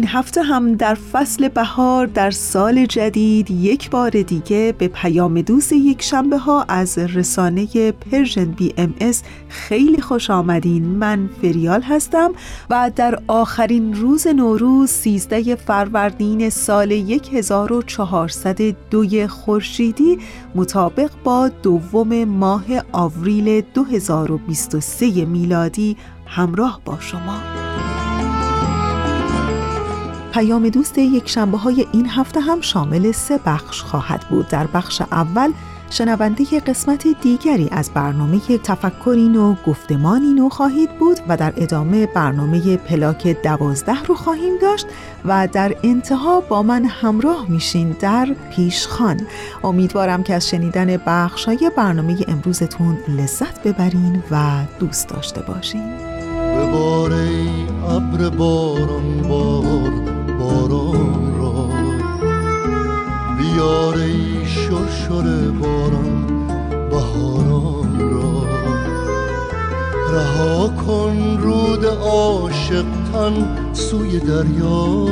این هفته هم در فصل بهار در سال جدید یک بار دیگه به پیام دوست یک شنبه ها از رسانه Persian BMS خیلی خوش آمدین. من فریال هستم و در آخرین روز نوروز 13 فروردین سال 1402 خورشیدی مطابق با دوم ماه آوریل 2023 میلادی همراه با شما. پیام دوست یک شنبه های این هفته هم شامل سه بخش خواهد بود. در بخش اول شنونده قسمت دیگری از برنامه تفکری نو گفتمانی نو خواهید بود و در ادامه برنامه پلاک دوازده رو خواهیم داشت و در انتها با من همراه میشین در پیشخان امیدوارم که از شنیدن بخش های برنامه امروزتون لذت ببرین و دوست داشته باشین. بباره ابر باران بار باران را. بیار ای شرشر باران بهاران را. رها کن رود عاشق تن سوی دریا.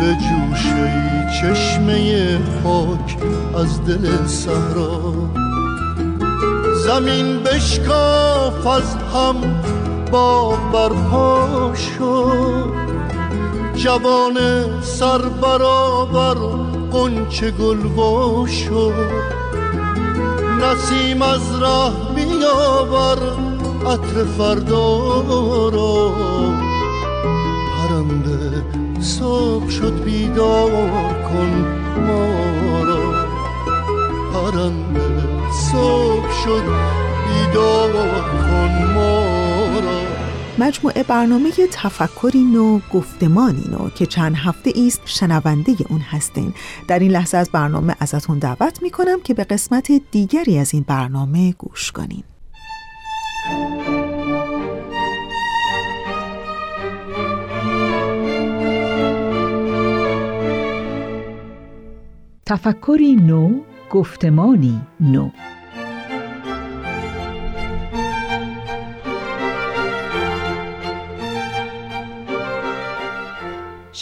به جوشه چشمه پاک از دل صحرا. زمین بشکاف از هم با برپا شد. جوان سر برابر قنچه گل شد نسیم از راه بیاور عطر فردا را. پرنده صبح شد بیدار کن ما را. پرنده صبح شد بیدار کن ما مجموعه برنامه تفکری نو گفتمانی نو که چند هفته است شنونده اون هستین. در این لحظه از برنامه ازتون دعوت می‌کنم که به قسمت دیگری از این برنامه گوش کنین. تفکری نو گفتمانی نو.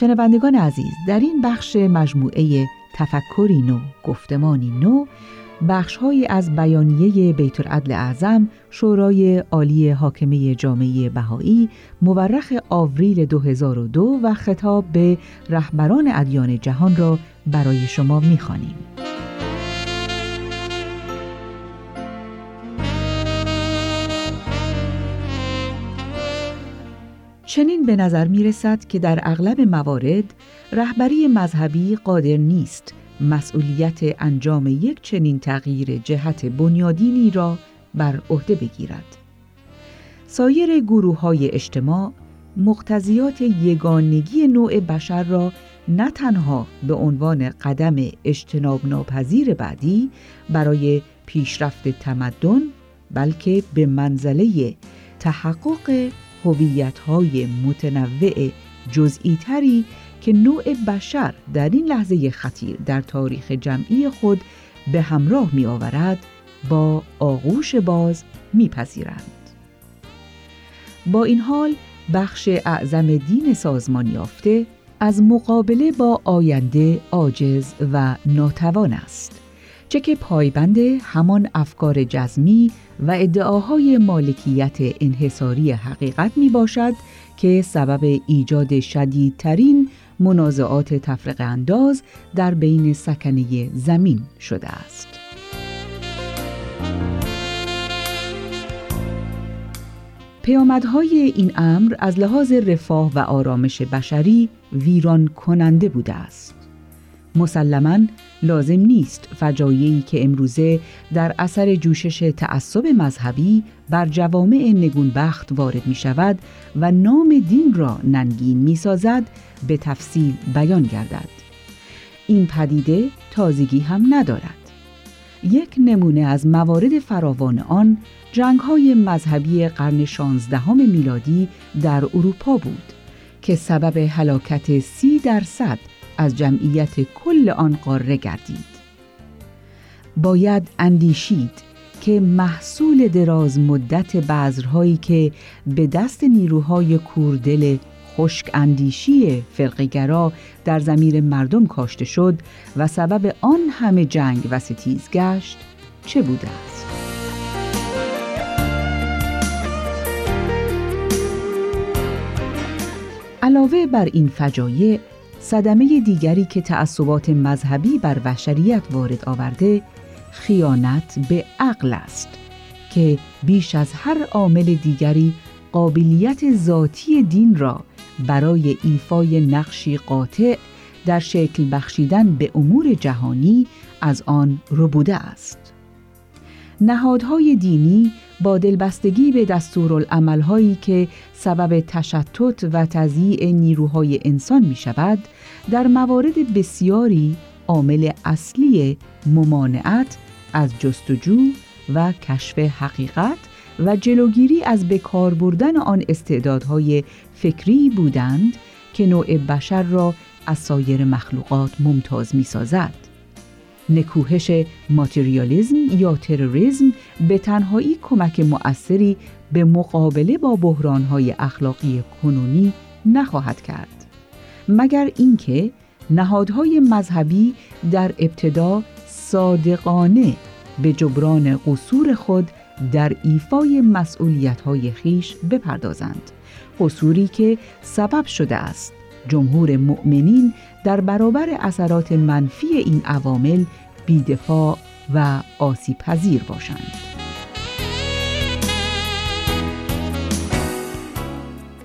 شنوندگان عزیز در این بخش مجموعه تفکری نو گفتمانی نو بخشهایی از بیانیه بیت العدل اعظم شورای عالی حاکمه جامعه بهایی مورخ آوریل 2002 و خطاب به رهبران ادیان جهان را برای شما می‌خوانیم. چنین به نظر می رسد که در اغلب موارد رهبری مذهبی قادر نیست مسئولیت انجام یک چنین تغییر جهت بنیادینی را بر عهده بگیرد. سایر گروه های اجتماع مقتضیات یگانگی نوع بشر را نه تنها به عنوان قدم اجتناب ناپذیر بعدی برای پیشرفت تمدن بلکه به منزله تحقق هویت‌های متنوع جزئی تری که نوع بشر در این لحظه خطیر در تاریخ جمعی خود به همراه می آورد با آغوش باز میپذیرند. با این حال بخش اعظم دین سازمان یافته از مقابله با آینده عاجز و ناتوان است چه که پایبند همان افکار جزمی و ادعاهای مالکیت انحصاری حقیقت می باشد که سبب ایجاد شدیدترین منازعات تفرق انداز در بین سکنه زمین شده است. پیامدهای این امر از لحاظ رفاه و آرامش بشری ویران کننده بوده است. مسلما لازم نیست فجایعی که امروزه در اثر جوشش تعصب مذهبی بر جوامع نگونبخت وارد می شود و نام دین را ننگین می سازد به تفصیل بیان گردد. این پدیده تازگی هم ندارد. یک نمونه از موارد فراوان آن جنگ های مذهبی قرن 16 میلادی در اروپا بود که سبب هلاکت سی درصد از جمعیت کل آن قاره گردید. باید اندیشید که محصول دراز مدت بذرهایی که به دست نیروهای کوردل خشک اندیشی فرقگرا در زمیر مردم کاشته شد و سبب آن همه جنگ و ستیز گشت چه بوده است؟ علاوه بر این فجایع صدمه دیگری که تعصبات مذهبی بر بشریت وارد آورده خیانت به عقل است که بیش از هر عامل دیگری قابلیت ذاتی دین را برای ایفای نقشی قاطع در شکل بخشیدن به امور جهانی از آن ربوده است. نهادهای دینی با دلبستگی به دستورالعملهایی که سبب تشتت و تضییع نیروهای انسان می شود، در موارد بسیاری عامل اصلی ممانعت از جستجو و کشف حقیقت و جلوگیری از بکار بردن آن استعدادهای فکری بودند که نوع بشر را از سایر مخلوقات ممتاز می سازد. نکوهش ماتریالیزم یا تروریسم به تنهایی کمک مؤثری به مقابله با بحرانهای اخلاقی کنونی نخواهد کرد. مگر اینکه نهادهای مذهبی در ابتدا صادقانه به جبران قصور خود در ایفای مسئولیت‌های خیش بپردازند. قصوری که سبب شده است. جمهور مؤمنین در برابر اثرات منفی این عوامل بیدفاع و آسیب پذیر باشند.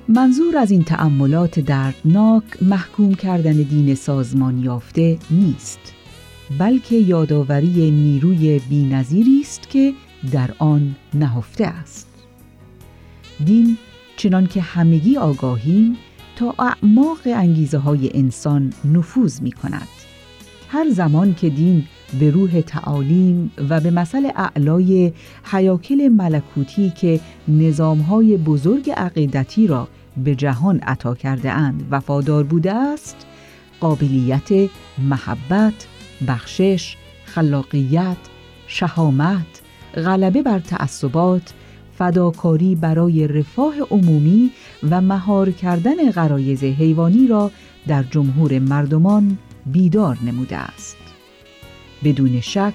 منظور از این تأملات دردناک محکوم کردن دین سازمان یافته نیست بلکه یادآوری نیروی بینظیری است که در آن نهفته است دین چنان که همگی آگاهیم تا اعماق انگیزه های انسان نفوذ می کند. هر زمان که دین به روح تعالیم و به مثل اعلای حیاکل ملکوتی که نظامهای بزرگ عقیدتی را به جهان عطا کرده اند وفادار بوده است قابلیت محبت، بخشش، خلاقیت، شهامت، غلبه بر تعصبات، فداکاری برای رفاه عمومی و مهار کردن غرایز حیوانی را در جمهور مردمان بیدار نموده است. بدون شک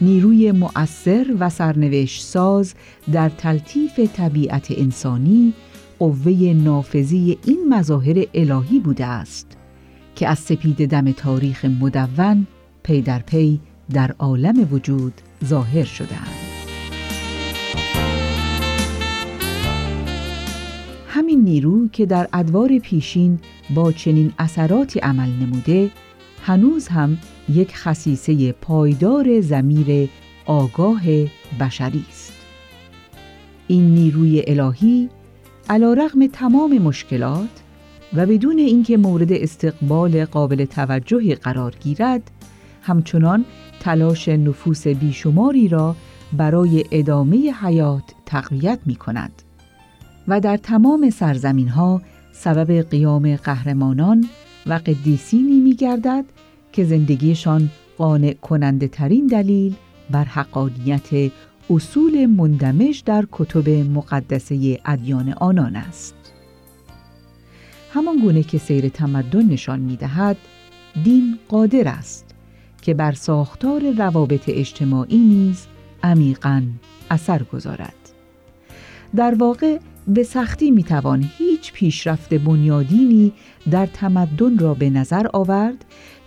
نیروی مؤثر و سرنوشت ساز در تلطیف طبیعت انسانی قوه نافذی این مظاهر الهی بوده است که از سپید دم تاریخ مدون پی در پی در عالم وجود ظاهر شدهاند. همین نیرو که در ادوار پیشین با چنین اثراتی عمل نموده هنوز هم یک خصیصه پایدار زمیر آگاه بشری است. این نیروی الهی علا رغم تمام مشکلات و بدون اینکه مورد استقبال قابل توجهی قرار گیرد همچنان تلاش نفوس بیشماری را برای ادامه حیات تقویت می کند و در تمام سرزمین ها سبب قیام قهرمانان و قدیسینی می گردد که زندگیشان قانع کننده ترین دلیل بر حقانیت اصول مندمج در کتب مقدسه ادیان آنان است. همان گونه که سیر تمدن نشان می دهد، دین قادر است که بر ساختار روابط اجتماعی نیز عمیقا اثر گذارد. در واقع به سختی می توان هیچ پیشرفت بنیادینی در تمدن را به نظر آورد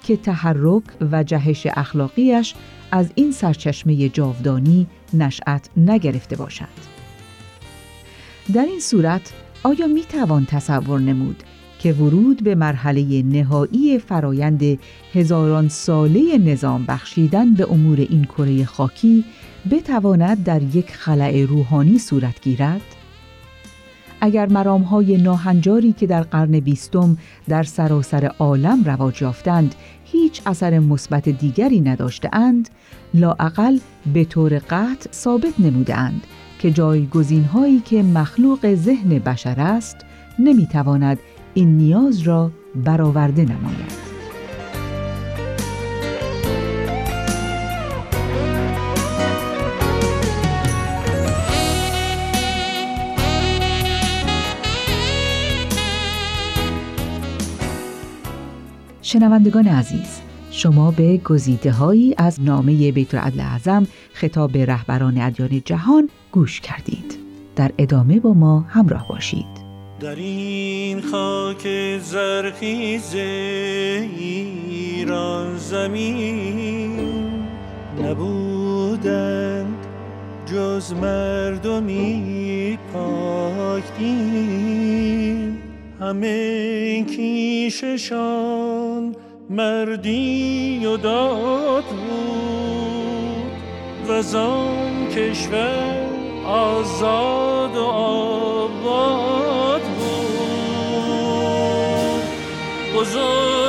که تحرک و جهش اخلاقیش از این سرچشمه جاودانی نشأت نگرفته باشد. در این صورت آیا می توان تصور نمود که ورود به مرحله نهایی فرایند هزاران ساله نظام بخشیدن به امور این کره خاکی بتواند در یک خلع روحانی صورت گیرد؟ اگر مرامهای ناهنجاری که در قرن بیستم در سراسر عالم رواج یافتند هیچ اثر مثبت دیگری نداشته اند لاعقل به طور قطع ثابت نموده اند که جایگزین هایی که مخلوق ذهن بشر است نمی‌تواند این نیاز را برآورده نماید. شنوندگان عزیز شما به گزیده هایی از نامه بیت العدل اعظم خطاب رهبران ادیان جهان گوش کردید. در ادامه با ما همراه باشید. در این خاک زرخیز ایران زمین نبودند جز مردمی پاک همه کیششان مردی و داد بود. و زان کشور آزاد و آباد بود. بزرگی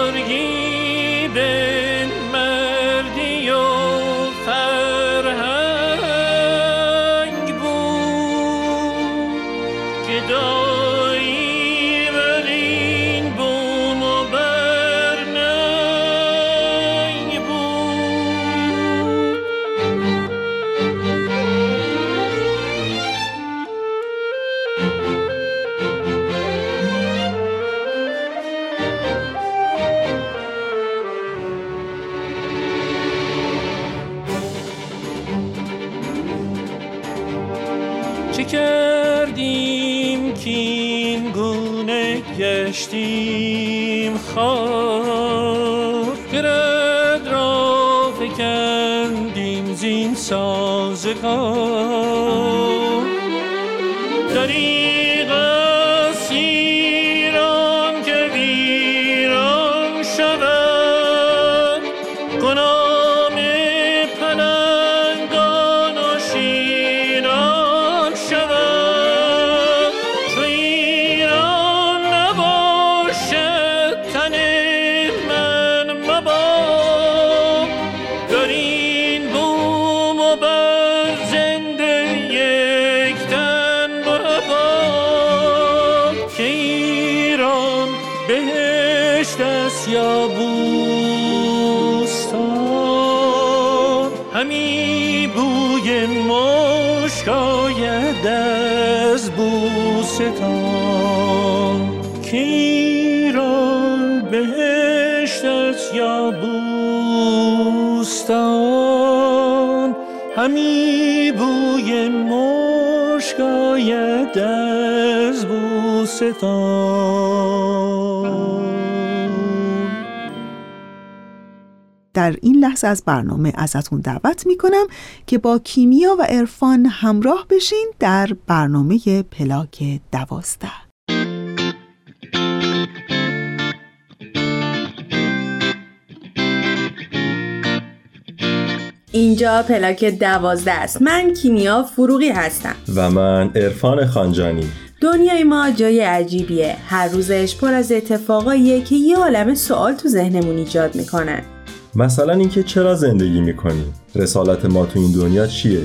گشتیم خار گرد را فکندیم زین سازگار. بوی مشک آید از در این لحظه از برنامه ازتون دعوت می کنم که با کیمیا و عرفان همراه بشین در برنامه پلاک دوازده. اینجا پلاک دوازده است. من کیمیا فروغی هستم. و من عرفان خانجانی. دنیای ما جای عجیبیه. هر روزش پر از اتفاقاییه که یه عالم سوال تو ذهنمون ایجاد می‌کنن مثلا اینکه چرا زندگی می‌کنیم رسالت ما تو این دنیا چیه؟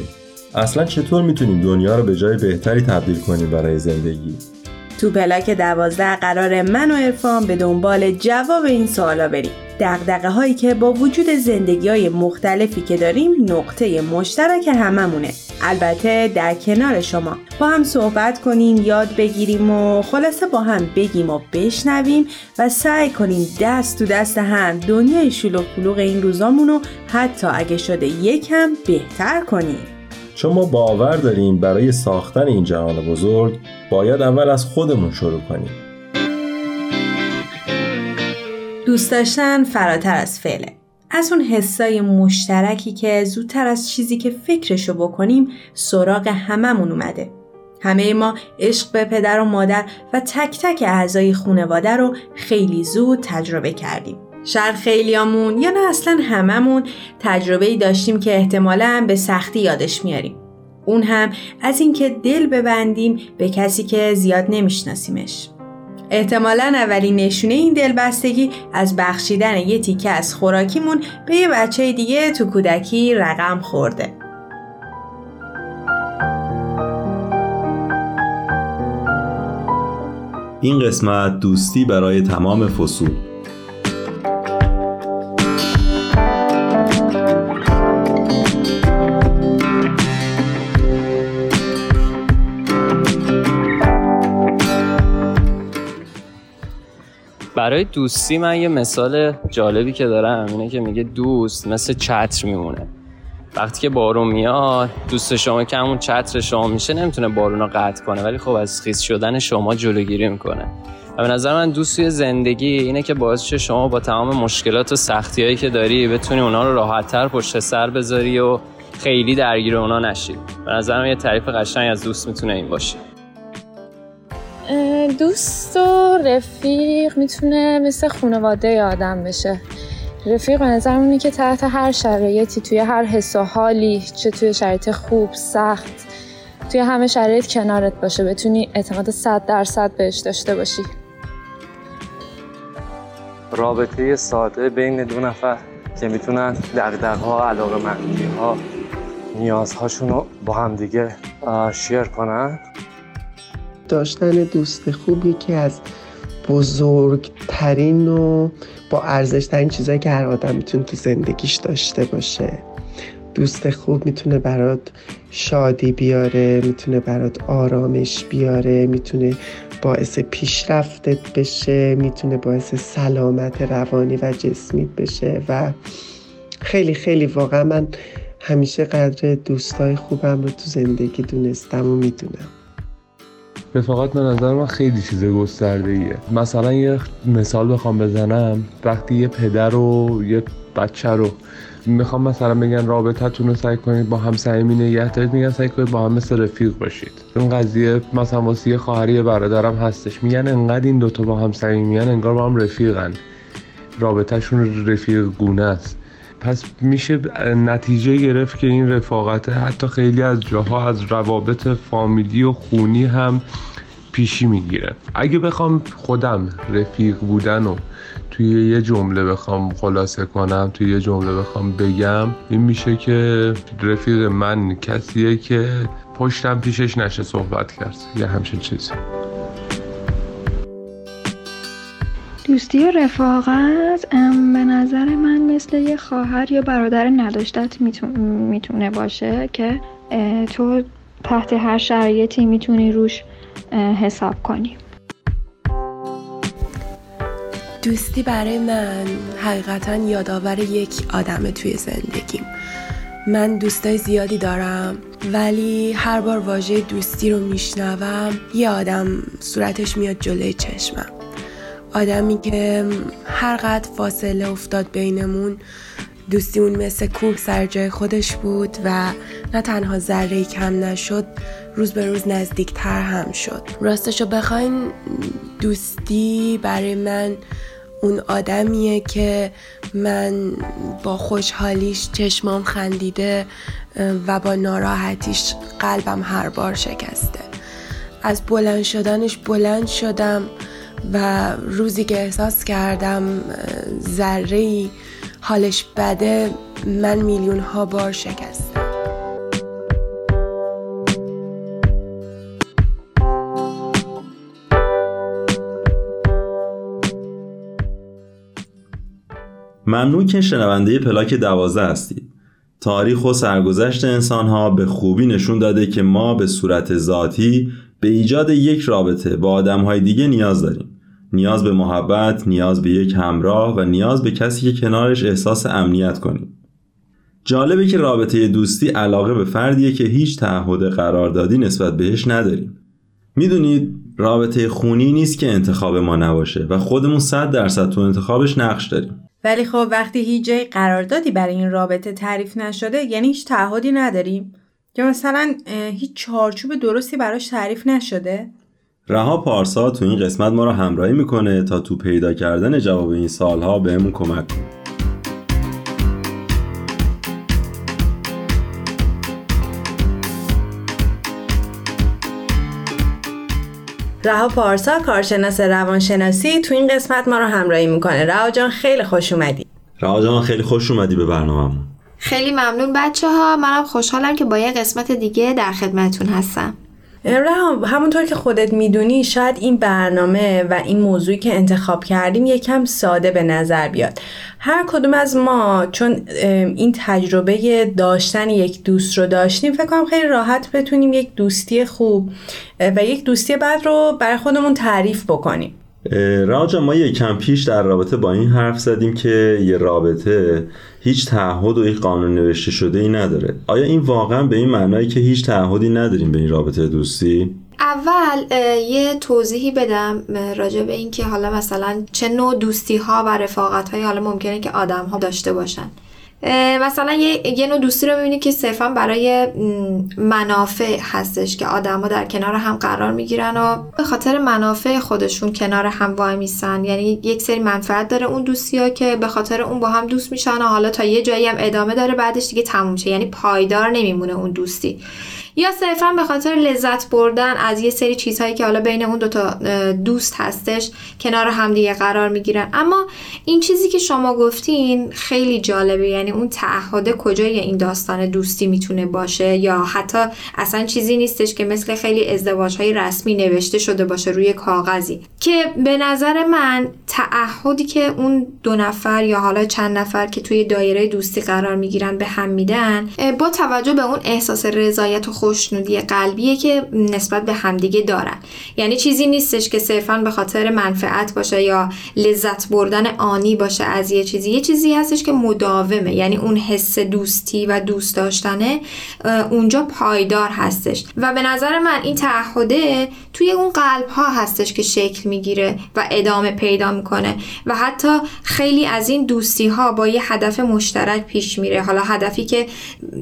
اصلا چطور می‌تونیم دنیا رو به جای بهتری تبدیل کنیم برای زندگی؟ تو پلاک دوازده قرار من و ارفان به دنبال جواب این سوالا بریم. دقدقه هایی که با وجود زندگی های مختلفی که داریم نقطه مشترک هممونه. البته در کنار شما با هم صحبت کنیم یاد بگیریم و خلاصه با هم بگیم و بشنویم و سعی کنیم دست تو دست هم دنیای شلوغ پلوغ این روزامون رو حتی اگه شده یکم بهتر کنیم. چون ما باور داریم برای ساختن این جهان بزرگ باید اول از خودمون شروع کنیم. دوست داشتن فراتر از فعله. از اون حسای مشترکی که زودتر از چیزی که فکرشو بکنیم سراغ هممون اومده. همه ما عشق به پدر و مادر و تک تک اعضای خانواده رو خیلی زود تجربه کردیم. شاید خیلیامون یا نه اصلا هممون تجربه ای داشتیم که احتمالا به سختی یادش میاریم. اون هم از اینکه دل ببندیم به کسی که زیاد نمیشناسیمش احتمالا اولین نشونه این دلبستگی از بخشیدن یه تیکه از خوراکیمون به یه بچه دیگه تو کودکی رقم خورده. این قسمت دوستی برای تمام فصول برای دوستی من یه مثال جالبی که دارم اینه که میگه دوست مثل چتر میمونه. وقتی که بارون میاد دوست شما که همون چتر شما میشه نمی‌تونه بارون رو قطع کنه ولی خب از خیس شدن شما جلوگیری می‌کنه. و به نظر من دوست توی زندگی اینه که باعث شه شما با تمام مشکلات و سختی هایی که داری بتونی اونا رو راحتتر پشت سر بذاری و خیلی درگیر اونا نشید به نظر من یه تعریف قشنگ از دوست می‌تونه این باشه. دوست و رفیق می‌تونه مثل خانواده آدم بشه. رفیق به نظر اونی که تحت هر شرایطی توی هر حس و حالی چه توی شرایط خوب سخت توی همه شرایط کنارت باشه. بتونی اعتماد صد درصد بهش داشته باشی. رابطه ساده بین دو نفر که می‌تونن دقدقه ها علاقه نیازهاشون رو با همدیگه شیر کنن. داشتن دوست خوب یکی از بزرگترین و با ارزشترین چیزایی که هر آدم می‌تونه تو زندگیش داشته باشه. دوست خوب می‌تونه برات شادی بیاره می‌تونه برات آرامش بیاره می‌تونه باعث پیشرفتت بشه می‌تونه باعث سلامت روانی و جسمیت بشه و خیلی خیلی واقعا من همیشه قدر دوستای خوبم رو تو زندگی دونستم و می‌دونم. رفاقت به نظر من خیلی چیز گسترده ایه مثلا یه مثال بخوام بزنم. وقتی یه پدر و یه بچه رو می‌خوام مثلا بگن رابطتون رو سعی کنید با هم صمیمی نگه دارید میگن سعی کنید با هم مثل رفیق باشید. این قضیه مثلا واسه یه خواهری برادرم هستش. میگن انقدر این دوتا با هم صمیمیان انگار با هم رفیقن. رابطهشون رفیق گونه است. پس میشه نتیجه گرفت که این رفاقت حتی خیلی از جاها از روابط فامیلی و خونی هم پیشی می‌گیره. اگه بخوام خودم رفیق بودن و توی یه جمله بخوام خلاصه کنم توی یه جمله بخوام بگم این میشه که رفیق من کسیه که پشتم پیشش نشه صحبت کرد. یه همچین چیزی. دوستی و رفاقت به نظر من مثل یه خواهر یا برادر نداشتت می‌تونه باشه که تو تحت هر شرایطی می‌تونی روش حساب کنی. دوستی برای من حقیقتا یادآور یک آدم توی زندگیم. من دوستای زیادی دارم ولی هر بار واژه دوستی رو میشنوم یه آدم صورتش میاد جلوی چشمم. آدمی که هر قد فاصله افتاد بینمون دوستیمون مثل کوه سر جای خودش بود و نه تنها ذره کم نشد روز به روز نزدیکتر هم شد. راستشو بخواین دوستی برای من اون آدمیه که من با خوشحالیش چشمام خندیده و با ناراحتیش قلبم هر بار شکسته. از بلند شدنش بلند شدم. و روزی که احساس کردم ذره حالش بده من میلیون ها بار شکستم. ممنون که شنونده پلاک دوازه هستید. تاریخ و سرگذشت انسانها به خوبی نشون داده که ما به صورت ذاتی به ایجاد یک رابطه با آدمهای دیگه نیاز داریم. نیاز به محبت، نیاز به یک همراه و نیاز به کسی که کنارش احساس امنیت کنیم. جالبه که رابطه دوستی علاقه به فردیه که هیچ تعهد قراردادی نسبت بهش نداریم. می‌دونید رابطه خونی نیست که انتخاب ما نباشه و خودمون صد درصد تو انتخابش نقش داریم. ولی خب وقتی هیچ جای قراردادی برای این رابطه تعریف نشده یعنی هیچ تعهدی نداریم؟ یا مثلا هیچ چارچوب درستی براش تعریف نشده؟ رها پارسا تو این قسمت ما رو همراهی می‌کنه تا تو پیدا کردن جواب این سالها بهمون کمک کنه. رها پارسا کارشناس روانشناسی تو این قسمت ما رو همراهی می‌کنه. رها جان خیلی خوش اومدی. رها جان خیلی خوش اومدی به برنامهمون. خیلی ممنون بچه ها منم خوشحالم که با یه قسمت دیگه در خدمتون هستم. رها همونطور که خودت می‌دونی شاید این برنامه و این موضوعی که انتخاب کردیم یکم ساده به نظر بیاد. هر کدوم از ما چون این تجربه داشتن یک دوست رو داشتیم فکر کنم خیلی راحت بتونیم یک دوستی خوب و یک دوستی بعد رو برای خودمون تعریف بکنیم. راجا ما یکم پیش در رابطه با این حرف زدیم که یه رابطه هیچ تعهد و یک قانون نوشته شده ای نداره آیا این واقعا به این معنایی که هیچ تعهدی نداریم به این رابطه دوستی؟ اول یه توضیحی بدم راجع به این که حالا مثلا چه نوع دوستی ها و رفاقت های حالا ممکنه که آدم ها داشته باشن مثلا یه, یه نوع دوستی رو می‌بینید که صرفا برای منافع هستش که آدما در کنار هم قرار می‌گیرن و به خاطر منافع خودشون کنار هم وای میسن. یعنی یک سری منفعت داره اون دوستی ها که به خاطر اون با هم دوست میشن و حالا تا یه جایی هم ادامه داره بعدش دیگه تموم شه. یعنی پایدار نمیمونه اون دوستی. یا صرفا به خاطر لذت بردن از یه سری چیزهایی که حالا بین اون دوتا دوست هستش کنار همدیگه قرار می‌گیرن. اما این چیزی که شما گفتین خیلی جالبه. یعنی اون تعهد کجای این داستان دوستی می‌تونه باشه؟ یا حتی اصلا چیزی نیستش که مثل خیلی ازدواج های رسمی نوشته شده باشه روی کاغذی. که به نظر من تعهدی که اون دو نفر یا حالا چند نفر که توی دایره دوستی قرار می‌گیرن به هم میدن با توجه به اون احساس رضایت و خوشنودی قلبیه که نسبت به همدیگه دارن. یعنی چیزی نیستش که صرفا به خاطر منفعت باشه یا لذت بردن آنی باشه از یه چیزی. یه چیزی هستش که مداومه یعنی اون حس دوستی و دوست داشتنه اونجا پایدار هستش. و به نظر من این تعهده توی اون قلب ها هستش که شکل می‌گیره و ادامه پیدا می‌کنه. و حتی خیلی از این دوستی ها با یه هدف مشترک پیش میره. حالا هدفی که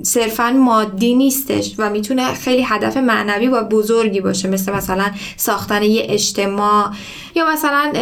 صرفا مادی نیستش و می‌تونه خیلی هدف معنوی و بزرگی باشه مثل مثلا ساختن یه اجتماع یا مثلا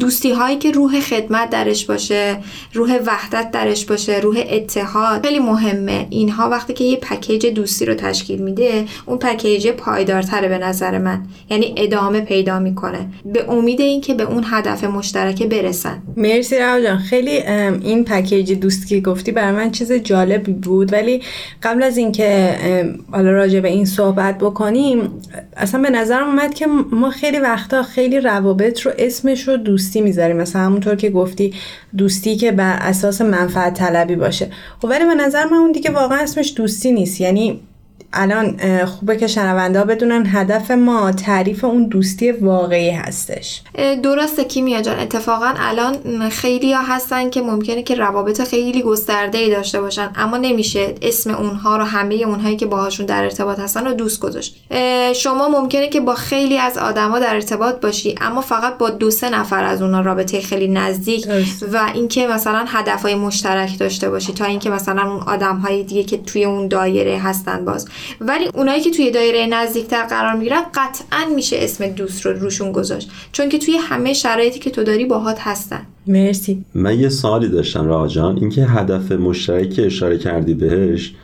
دوستی هایی که روح خدمت درش باشه روح وحدت درش باشه روح اتحاد خیلی مهمه. اینها وقتی که یه پکیج دوستی رو تشکیل میده اون پکیج پایدارتره به نظر من. یعنی ادامه پیدا می‌کنه. به امید اینکه به اون هدف مشترکه برسن. مرسی رو جان. خیلی این پکیج دوستی که گفتی برای من چیز جالبی بود. ولی قبل از اینکه حالا راجع به این صحبت بکنیم اصلا به نظرم اومد که ما خیلی وقتا خیلی روابط رو اسمش رو دوستی می‌ذاریم. مثلا همونطور که گفتی دوستی که بر اساس منفعت طلبی باشه. خب ولی به نظر من اون دیگه واقعا اسمش دوستی نیست. یعنی الان خوبه که شنونده بدونن هدف ما تعریف اون دوستی واقعی هستش. درسته کیمیا جان. اتفاقا الان خیلی ها هستن که ممکنه که روابط خیلی گسترده ای داشته باشن اما نمیشه اسم اونها رو همه اونهایی که باهاشون در ارتباط هستن رو دوست گذاشت. شما ممکنه که با خیلی از آدما در ارتباط باشی اما فقط با دو سه نفر از اونها رابطه خیلی نزدیک و اینکه مثلا هدفهای مشترک داشته باشی تا اینکه مثلا اون آدمهای دیگه که توی اون دایره هستن باز. ولی اونایی که توی دایره نزدیکتر قرار می‌گیرن قطعا میشه اسم دوست رو روشون گذاشت. چون که توی همه شرایطی که تو داری باهات هستن. مرسی. من یه سوالی داشتم راجان اینکه هدف مشترک اشاره کردی بهش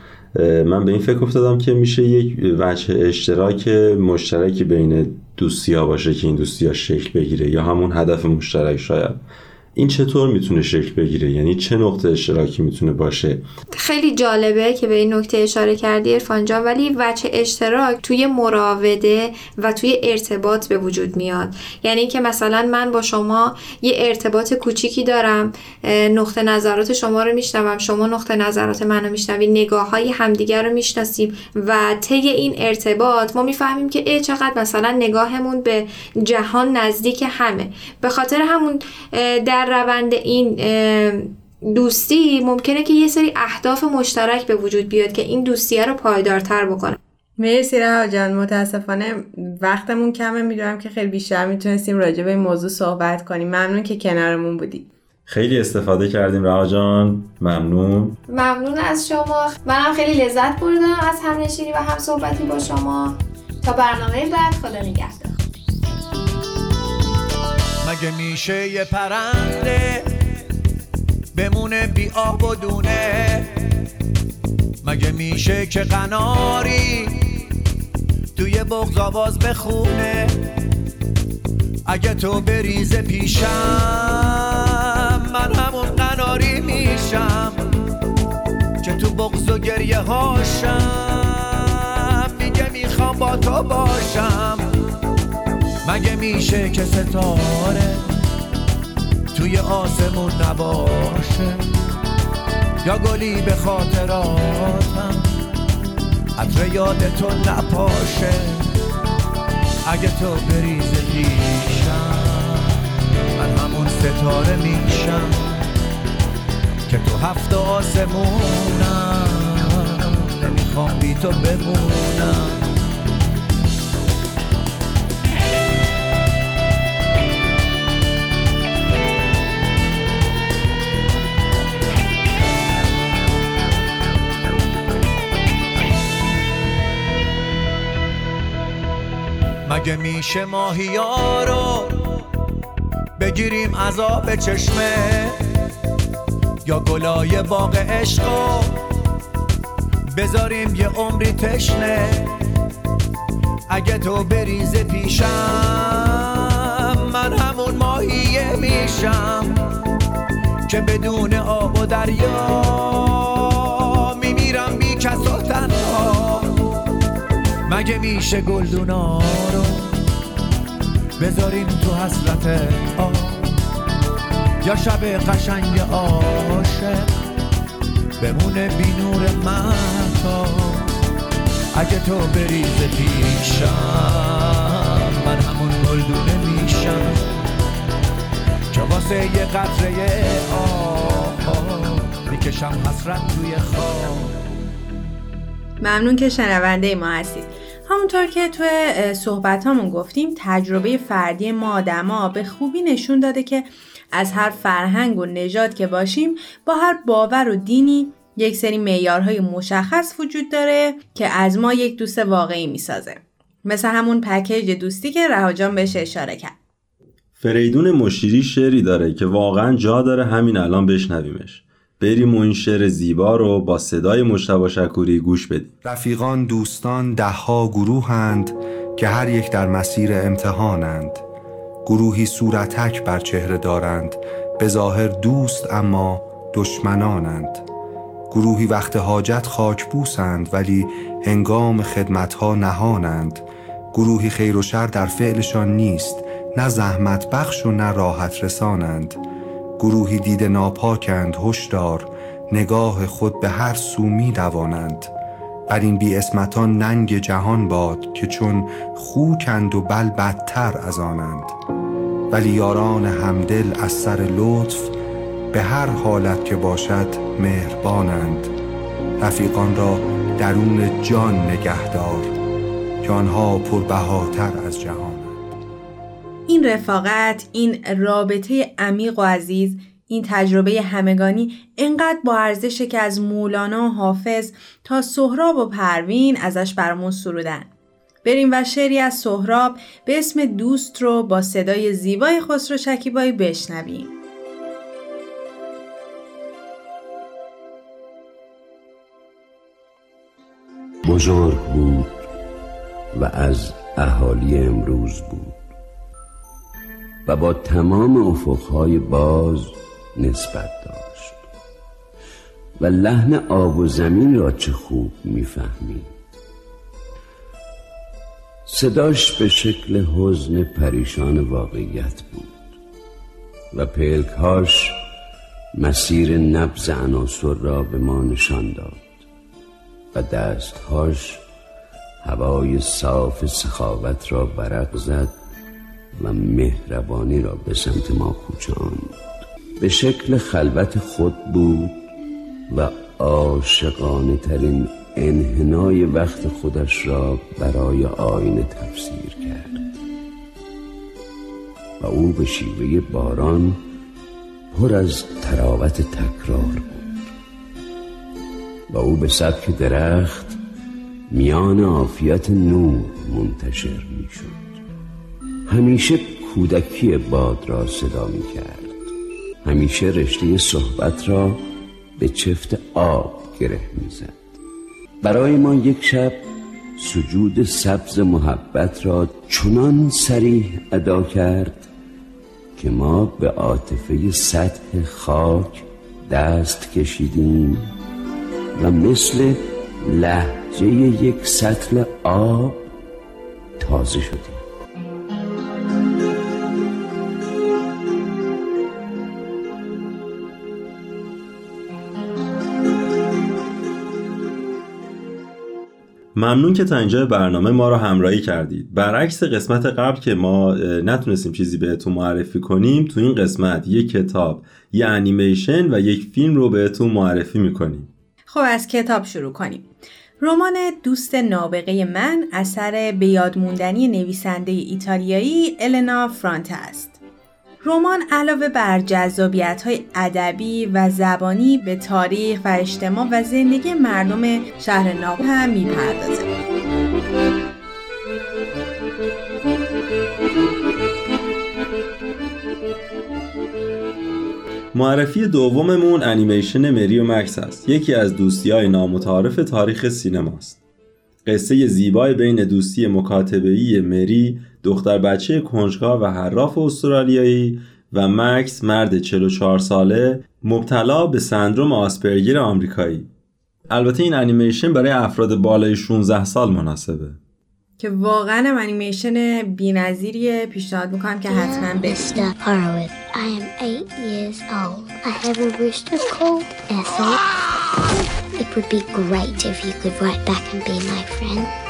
من به این فکر افتادم که میشه یک وجه اشتراک مشترکی بین دوستی ها باشه که این دوستی ها شکل بگیره یا همون هدف مشترک شاید. این چطور می‌تونه شکل بگیره؟ یعنی چه نقطه اشتراکی می‌تونه باشه؟ خیلی جالبه که به این نکته اشاره کردی ارفان جان. ولی وچه اشتراک توی مراوده و توی ارتباط به وجود میاد. یعنی که مثلا من با شما یه ارتباط کوچیکی دارم نقطه نظرات شما رو میشنوم شما نقطه نظرات منو میشنوی نگاه های همدیگر رو می‌شناسیم و طی این ارتباط ما می‌فهمیم که ای چقدر مثلا نگاهمون به جهان نزدیک همه. به خاطر همون در روند این دوستی ممکنه که یه سری اهداف مشترک به وجود بیاد که این دوستیه رو پایدارتر بکنه. مرسی رها جان متاسفانه وقتمون کمه. می‌دونم که خیلی بیشتر می‌تونستیم راجع به این موضوع صحبت کنیم. ممنون که کنارمون بودی. خیلی استفاده کردیم رها جان. ممنون. ممنون از شما. منم خیلی لذت بردم از هم نشینی و هم صحبتی با شما. تا برنامه بعد خدا نگهدار. مگه میشه یه پرنده بمونه بی آب و دونه؟ مگه میشه که قناری توی بغز آواز بخونه؟ اگه تو بریز پیشم من همون قناری میشم که تو بغز و گریه هاشم. میگه می‌خوام با تو باشم. مگه میشه که ستاره توی آسمون نباشه؟ یا گلی به خاطراتم عطر یاد تو نپاشه؟ اگه تو بریز پیشم من همون ستاره میشم که تو هفت آسمونم. نمی‌خوام بی تو بمونم. مگه میشه ماهیا رو بگیریم عذاب چشمه؟ یا گلای باغ عشقو بذاریم یه عمری تشنه؟ اگه تو بریز پیشم من همون ماهیه میشم که بدون آب و دریا مگه میشه گلدونا رو بذاریم تو حسرت آب؟ یا شب قشنگ عاشق بمونه بی نور متا اگه تو بریز پیشم من همون گلدونه میشم که واسه یه قطره آب می‌کشم حسرت توی خواب. ممنون که شنونده ما هستید. همونطور که تو صحبت هامون گفتیم تجربه فردی ما آدما به خوبی نشون داده که از هر فرهنگ و نژاد که باشیم با هر باور و دینی یک سری معیارهای مشخص وجود داره که از ما یک دوست واقعی می‌سازه. مثل همون پکیج دوستی که رهاجان بهش اشاره کرد. فریدون مشیری شعری داره که واقعا جا داره همین الان بشنویمش. بریم و این شعر زیبا رو با صدای مشتبه شکوری گوش بدیم. رفیقان دوستان دهها گروهند که هر یک در مسیر امتحانند. گروهی صورتک بر چهره دارند به ظاهر دوست اما دشمنانند. گروهی وقت حاجت خاک بوسند ولی هنگام خدمتها نهانند. گروهی خیر و شر در فعلشان نیست نه زحمت بخش و نه راحت رسانند. گروهی دید ناپاکند هشدار نگاه خود به هر سو می دوانند بر این بی اسمتان ننگ جهان باد که چون خوکند و بل بدتر از آنند. ولی یاران همدل از سر لطف به هر حالت که باشد مهربانند. رفیقان را درون جان نگهدار که آنها پربهاتر از جهان. این رفاقت این رابطه عمیق و عزیز این تجربه همگانی انقدر با ارزشه که از مولانا و حافظ تا سهراب و پروین ازش برامون سرودن. بریم و شعری از سهراب به اسم دوست رو با صدای زیبای خسرو شکیبایی بشنویم. بزرگ بود و از اهالی امروز بود. و با تمام افقهای باز نسبت داشت. و لحن آب و زمین را چه خوب می‌فهمید. صداش به شکل حزن پریشان واقعیت بود و پلکهاش مسیر نبز عناصر را به ما نشان داد و دستهاش هوای صاف سخاوت را برق زد و مهربانی را به سمت ما کوچاند. به شکل خلوت خود بود و عاشقانه ترین انحنای وقت خودش را برای آینه تفسیر کرد. و او به شیوه باران پر از تراوت تکرار بود. و او به سبک درخت میان عافیت نور منتشر می شد همیشه کودکی باد را صدا می کرد. همیشه رشته صحبت را به چفت آب گره می زد. برای ما یک شب سجود سبز محبت را چنان سریح ادا کرد که ما به عاطفه سطح خاک دست کشیدیم و مثل لحجه یک سطل آب تازه شدیم. ممنون که تا اینجا برنامه ما رو همراهی کردید. برعکس قسمت قبل که ما نتونستیم چیزی بهتون معرفی کنیم تو این قسمت یک کتاب یه انیمیشن و یک فیلم رو بهتون معرفی می‌کنیم. خب از کتاب شروع کنیم. رمان دوست نابغه من اثر به یاد نویسنده ایتالیایی النا فرانته است. رمان علاوه بر جذابیت های ادبی و زبانی به تاریخ و اجتماع و زندگی مردم شهر ناپل هم می‌پردازه. معرفی دوممون انیمیشن مری و مکس است یکی از دوستی های نامتعارف تاریخ سینماست قصه زیبای بین دوستی مکاتبه‌ای مری دختر بچه کنجکاو و حراف استرالیایی و مکس مرد 44 ساله مبتلا به سندروم آسپرگر آمریکایی البته این انیمیشن برای افراد بالای 16 سال مناسبه که واقعا انیمیشن بی‌نظیریه پیشنهاد می‌کنم که حتما ببینید I am eight years old. I wished a Ethel. It would be great if you could write back and be my friend.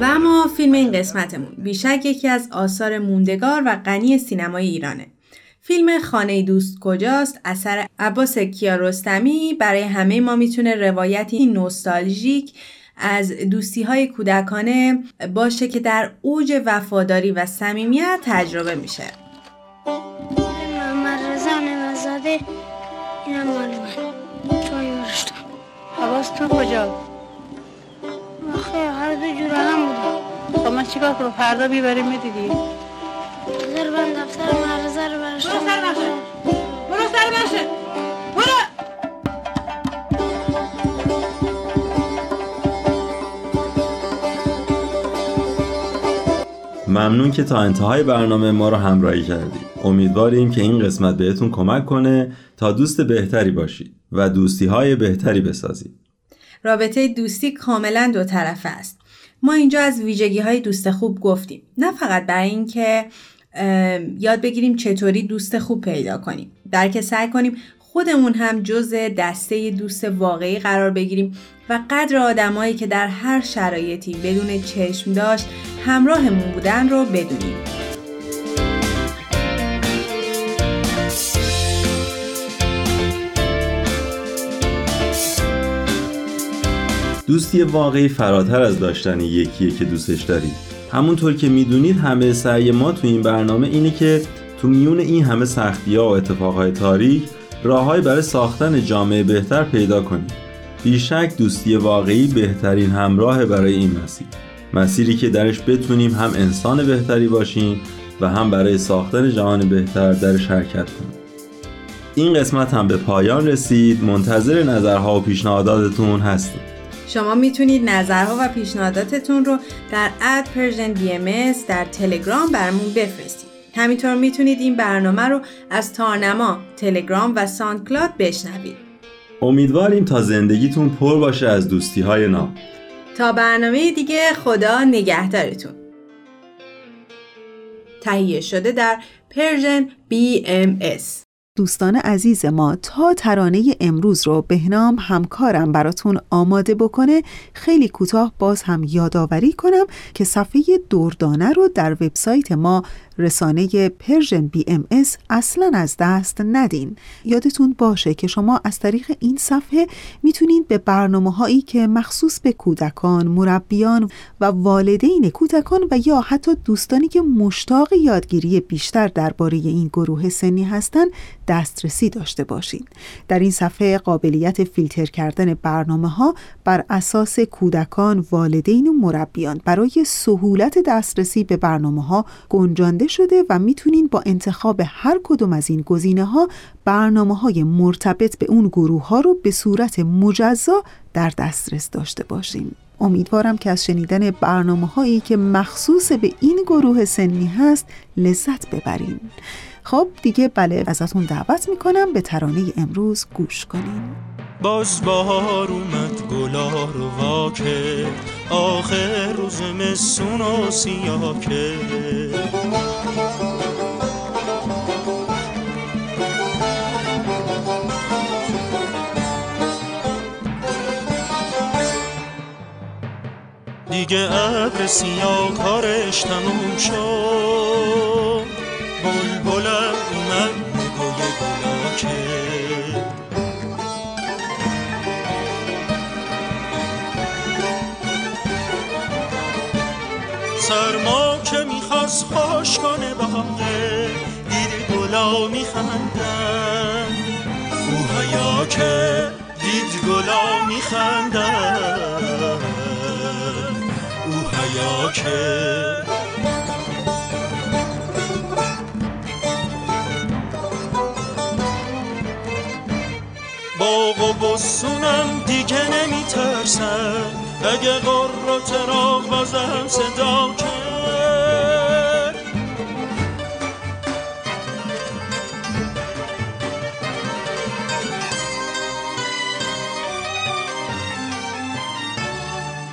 و اما فیلم این قسمتمون. بیشک یکی از آثار موندگار و غنی سینمای ایرانه. فیلم خانه دوست کجاست؟ اثر عباس کیارستمی. برای همه ما می‌تونه روایتی نوستالژیک از دوستی های کودکانه باشه که در اوج وفاداری و صمیمیت تجربه میشه. محمد رضا نوزاده اینم مال من. تو کجا؟ آخه هر دو جور هم بودم خب من چیکار کنم؟ فردا بیبریم می‌دیدی؟ بذار من دفتر معرضه رو برشتم برو سر باشه برو سر برو. ممنون که تا انتهای برنامه ما رو همراهی کردید امیدواریم که این قسمت بهتون کمک کنه تا دوست بهتری باشید و دوستی های بهتری بسازید رابطه دوستی کاملا دو طرفه است. ما اینجا از ویژگی های دوست خوب گفتیم. نه فقط برای اینکه یاد بگیریم چطوری دوست خوب پیدا کنیم. بلکه سعی کنیم خودمون هم جز دسته دوست واقعی قرار بگیریم و قدر آدمایی که در هر شرایطی بدون چشم داشت همراهمون بودن رو بدونیم. دوستی واقعی فراتر از داشتن یکیه که دوستش دارید همونطور که می‌دونید همه سعی ما تو این برنامه اینه که تو میون این همه سختی ها و اتفاقهای تاریک راههایی برای ساختن جامعه بهتر پیدا کنیم. بیشک دوستی واقعی بهترین همراه برای این مسیر. مسیری که درش بتونیم هم انسان بهتری باشیم و هم برای ساختن جهان بهتر درش حرکت کنیم. این قسمت هم به پایان رسید. منتظر نظرها و پیشنهاداتتون هستیم شما می‌تونید نظرها و پیشنهاداتتون رو در at Persian BMS در تلگرام برامون بفرستید. همینطور می‌تونید این برنامه رو از تارنما، تلگرام و SoundCloud بشنوید. امیدواریم تا زندگیتون پر باشه از دوستی های ناب. تا برنامه دیگه خدا نگهدارتون. تهیه شده در Persian BMS دوستان عزیز ما تا ترانه امروز رو بهنام همکارم براتون آماده بکنه خیلی کوتاه باز هم یادآوری کنم که صفحه دردانه رو در وبسایت ما رسانه Persian BMS اصلا از دست ندین. یادتون باشه که شما از طریق این صفحه می‌تونید به برنامه هایی که مخصوص به کودکان، مربیان و والدین کودکان و یا حتی دوستانی که مشتاق یادگیری بیشتر درباره این گروه سنی هستند دسترسی داشته باشید. در این صفحه قابلیت فیلتر کردن برنامه ها بر اساس کودکان، والدین و مربیان برای سهولت دسترسی به برنامه ها گنجانده شده و می‌تونین با انتخاب هر کدوم از این گزینه ها برنامه های مرتبط به اون گروه ها رو به صورت مجزا در دسترس داشته باشیم. امیدوارم که از شنیدن برنامه هایی که مخصوص به این گروه سنی هست لذت ببرین. خب دیگه بله ازتون دعوت می‌کنم به ترانه امروز گوش کنین. باز بهار اومد گلا رو واکه. آخر روز مسون و سیاکه. دیگه ابر سیاه کارش تموم شد. بلبلم اومد نگاه گلاکه سرما که می‌خواست خوش کنه باغه دید گلا میخندن او که دید گلا میخندن او که و بسونم دیگه نمیترسم. اگه قر و چراغ بازم صدا کرد.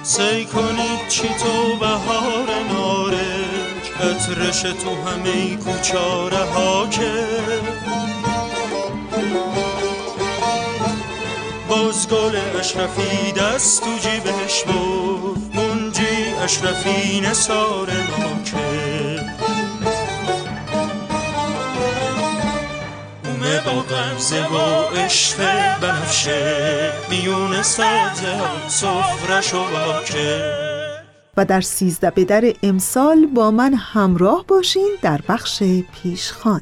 سی کنید چی تو بهار نارنج عطرش تو همه کوچاره ها که گل اشرفی دست تو جیبش بود منجی اشرفی نسار ناکه. اومه با غمزه و عشق بنفشه میون سبزه صفرش و باکه. و در سیزده به در امسال با من همراه باشین در بخش پیشخان.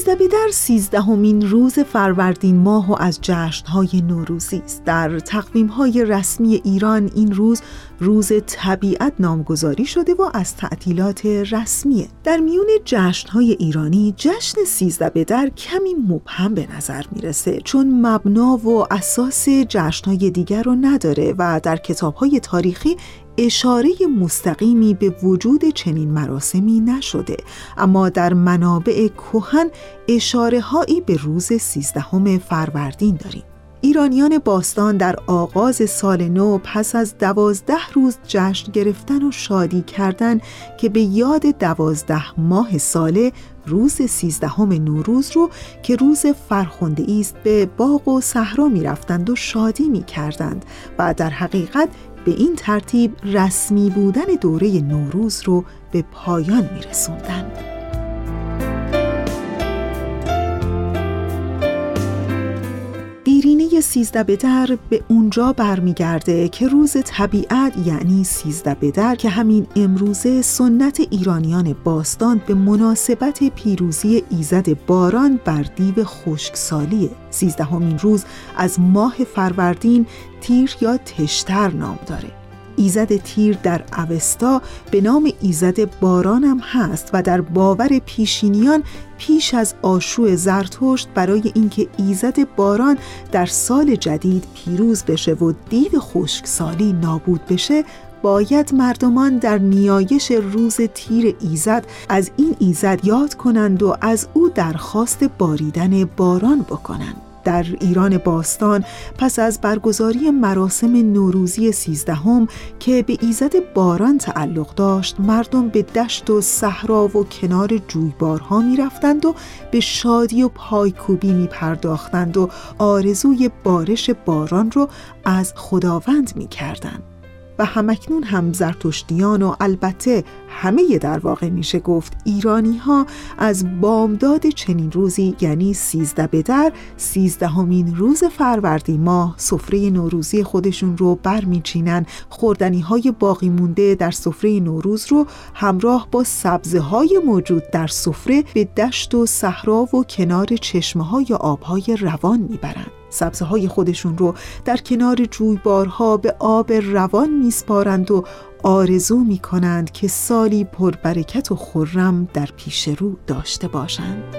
سیزده به در سیزدهمین روز فروردین ماه و از جشنهای نوروزی است. در تقویمهای رسمی ایران این روز روز طبیعت نامگذاری شده و از تعطیلات رسمیه در میون جشنهای ایرانی جشن سیزده به در کمی مبهم به نظر می‌رسه چون مبنا و اساس جشنهای دیگر رو نداره و در کتابهای تاریخی اشاره مستقیمی به وجود چنین مراسمی نشده. اما در منابع کهن اشاره هایی به روز سیزدهم فروردین داریم ایرانیان باستان در آغاز سال نو پس از دوازده روز جشن گرفتن و شادی کردن که به یاد دوازده ماه ساله روز سیزدهم نوروز رو که روز فرخنده است به باغ و صحرا می رفتند و شادی می کردند و در حقیقت به این ترتیب رسمی بودن دوره نوروز رو به پایان می رسوندن. دیرینه سیزده به در به اونجا برمیگرده که روز طبیعت یعنی سیزده به در که همین امروزه سنت ایرانیان باستان به مناسبت پیروزی ایزد باران بر دیو خشکسالیه. سیزدهمین روز از ماه فروردین تیر یا تشتر نام داره. ایزد تیر در اوستا به نام ایزد باران هم هست و در باور پیشینیان پیش از آشوع زرتشت برای اینکه ایزد باران در سال جدید پیروز بشه و دید خشکسالی نابود بشه باید مردمان در نیایش روز تیر ایزد از این ایزد یاد کنند و از او درخواست باریدن باران بکنند. در ایران باستان پس از برگزاری مراسم نوروزی سیزدهم که به ایزد باران تعلق داشت مردم به دشت و صحرا و کنار جویبارها می رفتند و به شادی و پایکوبی می پرداختند و آرزوی بارش باران رو از خداوند می کردند. و همکنون هم زرتشتیان و البته همه در واقع میشه گفت ایرانی ها از بامداد چنین روزی یعنی سیزده به در سیزدهمین روز فروردی ماه سفره نوروزی خودشون رو برمیچینن. خوردنی های باقی مونده در سفره نوروز رو همراه با سبزه های موجود در سفره به دشت و صحرا و کنار چشمه های آبهای روان می‌برند سبزه های خودشون رو در کنار جویبارها به آب روان میسپارند و آرزو می کنند که سالی پربرکت و خرم در پیش رو داشته باشند.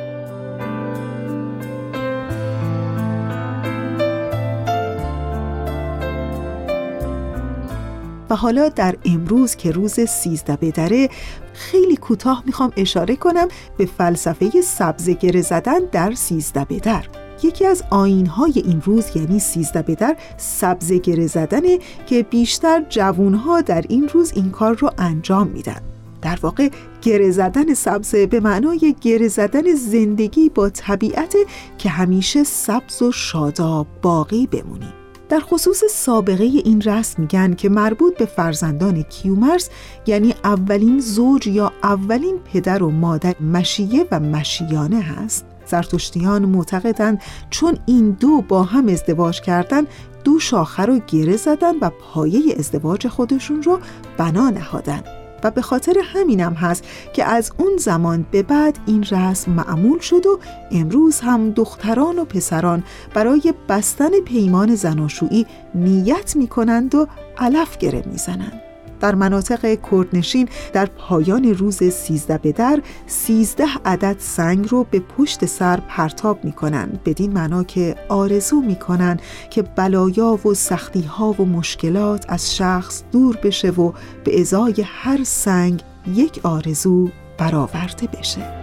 و حالا در امروز که روز سیزده بدره خیلی کوتاه می‌خوام اشاره کنم به فلسفه سبزه گره زدن در سیزده بدر یکی از آینهای این روز یعنی سیزده به در سبزه گره زدنه که بیشتر جوونها در این روز این کار رو انجام میدن. در واقع گره زدن سبزه به معنای گره زدن زندگی با طبیعت که همیشه سبز و شاداب باقی بمونیم در خصوص سابقه این رسم میگن که مربوط به فرزندان کیومرس یعنی اولین زوج یا اولین پدر و مادر مشیه و مشیانه هست. زرتشتیان معتقدند چون این دو با هم ازدواج کردن دو شاخه رو گره زدن و پایه ازدواج خودشون رو بنا نهادن و به خاطر همینم هست که از اون زمان به بعد این رسم معمول شد و امروز هم دختران و پسران برای بستن پیمان زناشویی نیت می کنند و علف گره می‌زنند. در مناطق کردنشین در پایان روز سیزده به در سیزده عدد سنگ رو به پشت سر پرتاب می کنند بدین معنا که آرزو می کنند که بلایا و سختی ها و مشکلات از شخص دور بشه و به ازای هر سنگ یک آرزو برآورده بشه.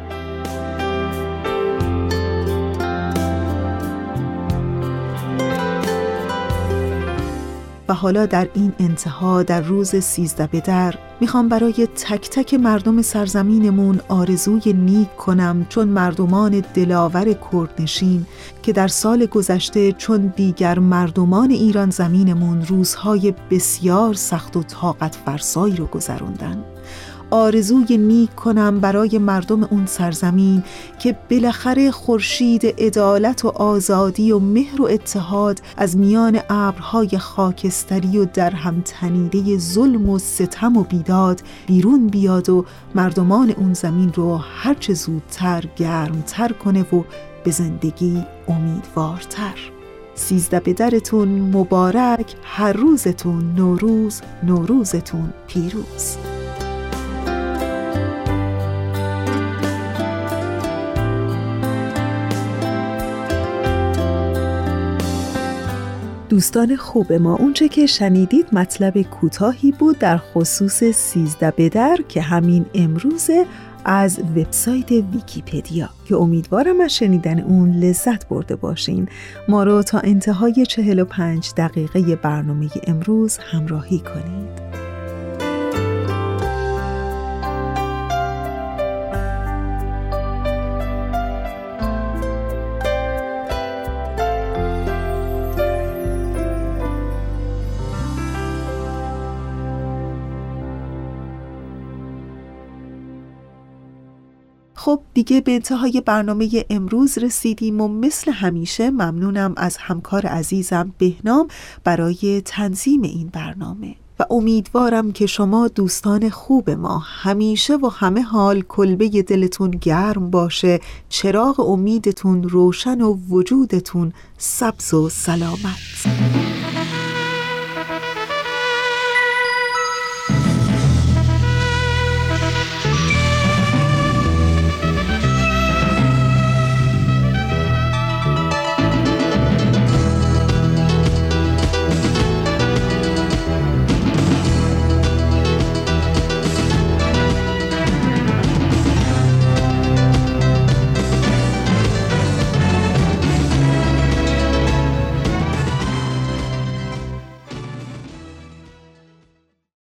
و حالا در این انتها در روز سیزده به در می‌خوام برای تک تک مردم سرزمینمون آرزوی نیک کنم چون مردمان دلاور کردنشین که در سال گذشته چون دیگر مردمان ایران زمینمون روزهای بسیار سخت و طاقت فرسایی رو گذروندن. آرزوی نیک کنم برای مردم اون سرزمین که بالاخره خورشید عدالت و آزادی و مهر و اتحاد از میان ابرهای خاکستری و در هم تنیده ظلم و ستم و بیداد بیرون بیاد و مردمان اون زمین رو هرچه زودتر گرمتر کنه و به زندگی امیدوارتر. سیزده بدرتون مبارک هر روزتون نوروز نوروزتون پیروز. دوستان خوب ما اونچه که شنیدید مطلب کوتاهی بود در خصوص سیزده بدر که همین امروزه از وبسایت ویکیپدیا. که امیدوارم از شنیدن اون لذت برده باشین. ما رو تا انتهای 45 دقیقه برنامه امروز همراهی کنید. خب دیگه به انتهای برنامه امروز رسیدیم و مثل همیشه ممنونم از همکار عزیزم بهنام برای تنظیم این برنامه. و امیدوارم که شما دوستان خوب ما همیشه و همه حال کلبه دلتون گرم باشه چراغ امیدتون روشن و وجودتون سبز و سلامت.